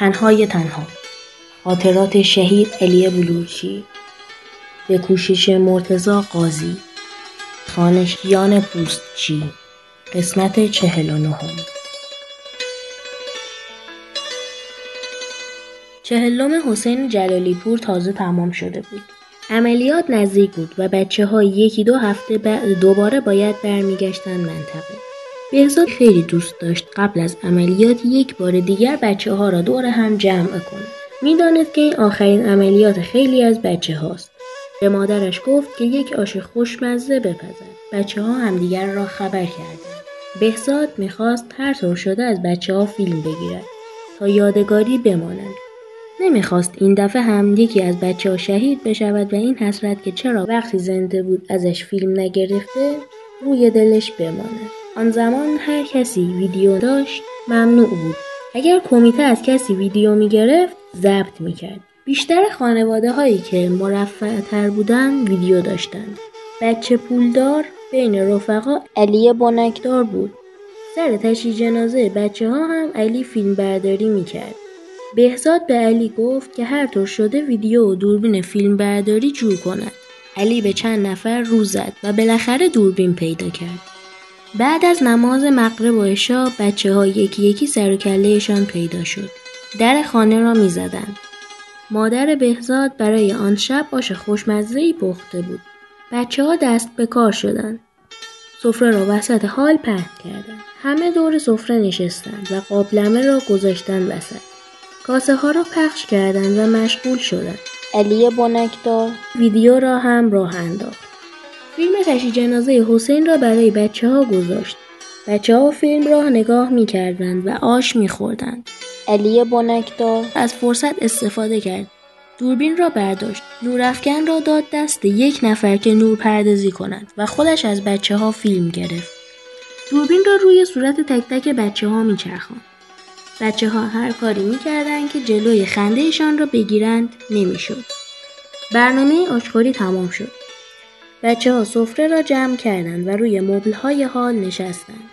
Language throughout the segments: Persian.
تنهای تنها. خاطرات شهید علی بلوچی. به کوشش مرتزا قاضی. خانشیان پوستچی قسمت چهل و نهم. چهلم حسین جلالی پور تازه تمام شده بود. عملیات نزدیک بود و بچه ها یکی دو هفته بعد دوباره باید برمیگشتن منطقه. بهزاد خیلی دوست داشت قبل از عملیات یک بار دیگر بچه ها را دور هم جمع کنه. می‌دانست که این آخرین عملیات خیلی از بچه هاست. به مادرش گفت که یک آش خوشمزه بپزد. بچه ها همدیگر را خبر کردند. بهزاد می‌خواست هر طور شده از بچه ها فیلم بگیرد تا یادگاری بمانند نمی‌خواست این دفعه هم یکی از بچه ها شهید بشود و این حسرت که چرا وقتی زنده بود ازش فیلم نگرفته روی دلش بماند. آن زمان هر کسی ویدیو داشت ممنوع بود. اگر کمیته از کسی ویدیو می‌گرفت ضبط می‌کرد. بیشتر خانواده هایی که مرفع تر بودن ویدیو داشتند. بچه پولدار بین رفقا علی بنکدار بود. سر تشییع جنازه بچه ها هم علی فیلم برداری می‌کرد. بهزاد به علی گفت که هر طور شده ویدیو و دوربین فیلم برداری جور کند. علی به چند نفر رو زد و بالاخره دوربین پیدا کرد. بعد از نماز مغرب و عشا بچه ها یکی یکی سر و کلهشان پیدا شد. در خانه را می زدن. مادر بهزاد برای آن شب آش خوشمزه پخته بود. بچه ها دست به کار شدند. سفره را وسط حال پهن کردند. همه دور سفره نشستند و قابلمه را گذاشتن وسط. کاسه ها را پخش کردند و مشغول شدند. علی بنکدار ویدیو را هم راه انداخت. فیلم تشی جنازه حسین را برای بچه ها گذاشت. بچه ها فیلم را نگاه می کردند و آش می خوردند. علی بنکدار از فرصت استفاده کرد. دوربین را برداشت. نورافکن را داد دست یک نفر که نور پردازی کند و خودش از بچه ها فیلم گرفت. دوربین را روی صورت تک تک بچه ها می چرخان. بچه ها هر کاری می کردن که جلوی خندهشان را بگیرند نمی شد. برنامه آشخوری تمام شد. بچه ها سفره را جمع کردند و روی مبل های حال نشستند.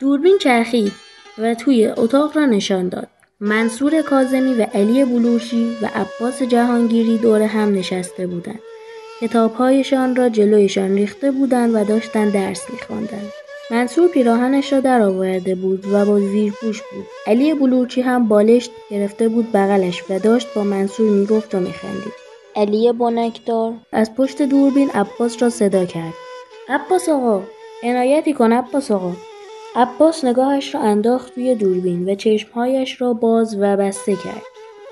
دوربین چرخید و توی اتاق را نشان داد. منصور کازمی و علی بلوشی و عباس جهانگیری دور هم نشسته بودند. کتابهایشان را جلویشان ریخته بودند و داشتند درس میخواندند. منصور پیراهنش را در آورده بود و با زیرپوش بود. علی بلوچی هم بالشت گرفته بود بغلش و داشت با منصور می‌گفت و میخندید. علی بنکدار از پشت دوربین عباس را صدا کرد. عباس آقا عنایتی کن عباس آقا عباس نگاهش را انداخت روی دوربین و چشمهایش را باز و بسته کرد.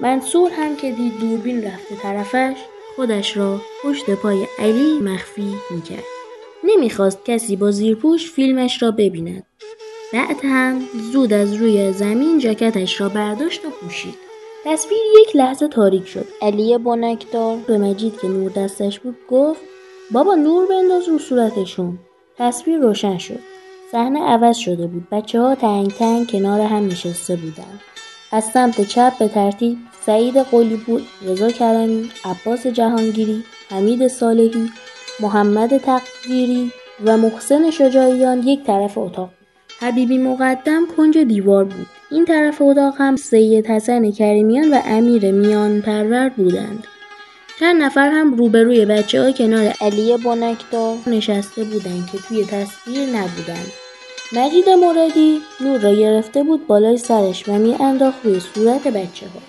منصور هم که دید دوربین رفته طرفش خودش را پشت پای علی مخفی می‌کرد. نمی‌خواست کسی با زیرپوش فیلمش را ببیند. بعد هم زود از روی زمین جاکتش را برداشت و پوشید. تصویر یک لحظه تاریک شد. علی بنکدار به مجید که نور دستش بود گفت بابا نور بنداز رو صورتشون. تصویر روشن شد. صحنه عوض شده بود. بچه ها تنگ تنگ کنار هم نشسته بودند از سمت چپ به ترتیب سعید قلی بود رضا کرمی عباس جهانگیری حمید صالحی محمد تقدیری و محسن شجاعیان یک طرف اتاق حبیبی مقدم کنج دیوار بود. این طرف اتاق هم سید حسن کریمیان و امیر میان پرور بودند. چند نفر هم روبروی بچه ها کنار علی بنکدار نشسته بودند که توی تصویر نبودند. مجید مرادی نور را گرفته بود بالای سرش و می انداخت روی صورت بچه ها.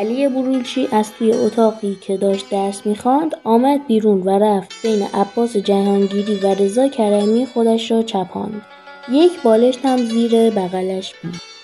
علی بروچی از توی اتاقی که داشت درس می‌خواند آمد بیرون و رفت بین عباس جهانگیری و رضا کرمی خودش را چپاند. یک بالشت هم زیر بغلش بود.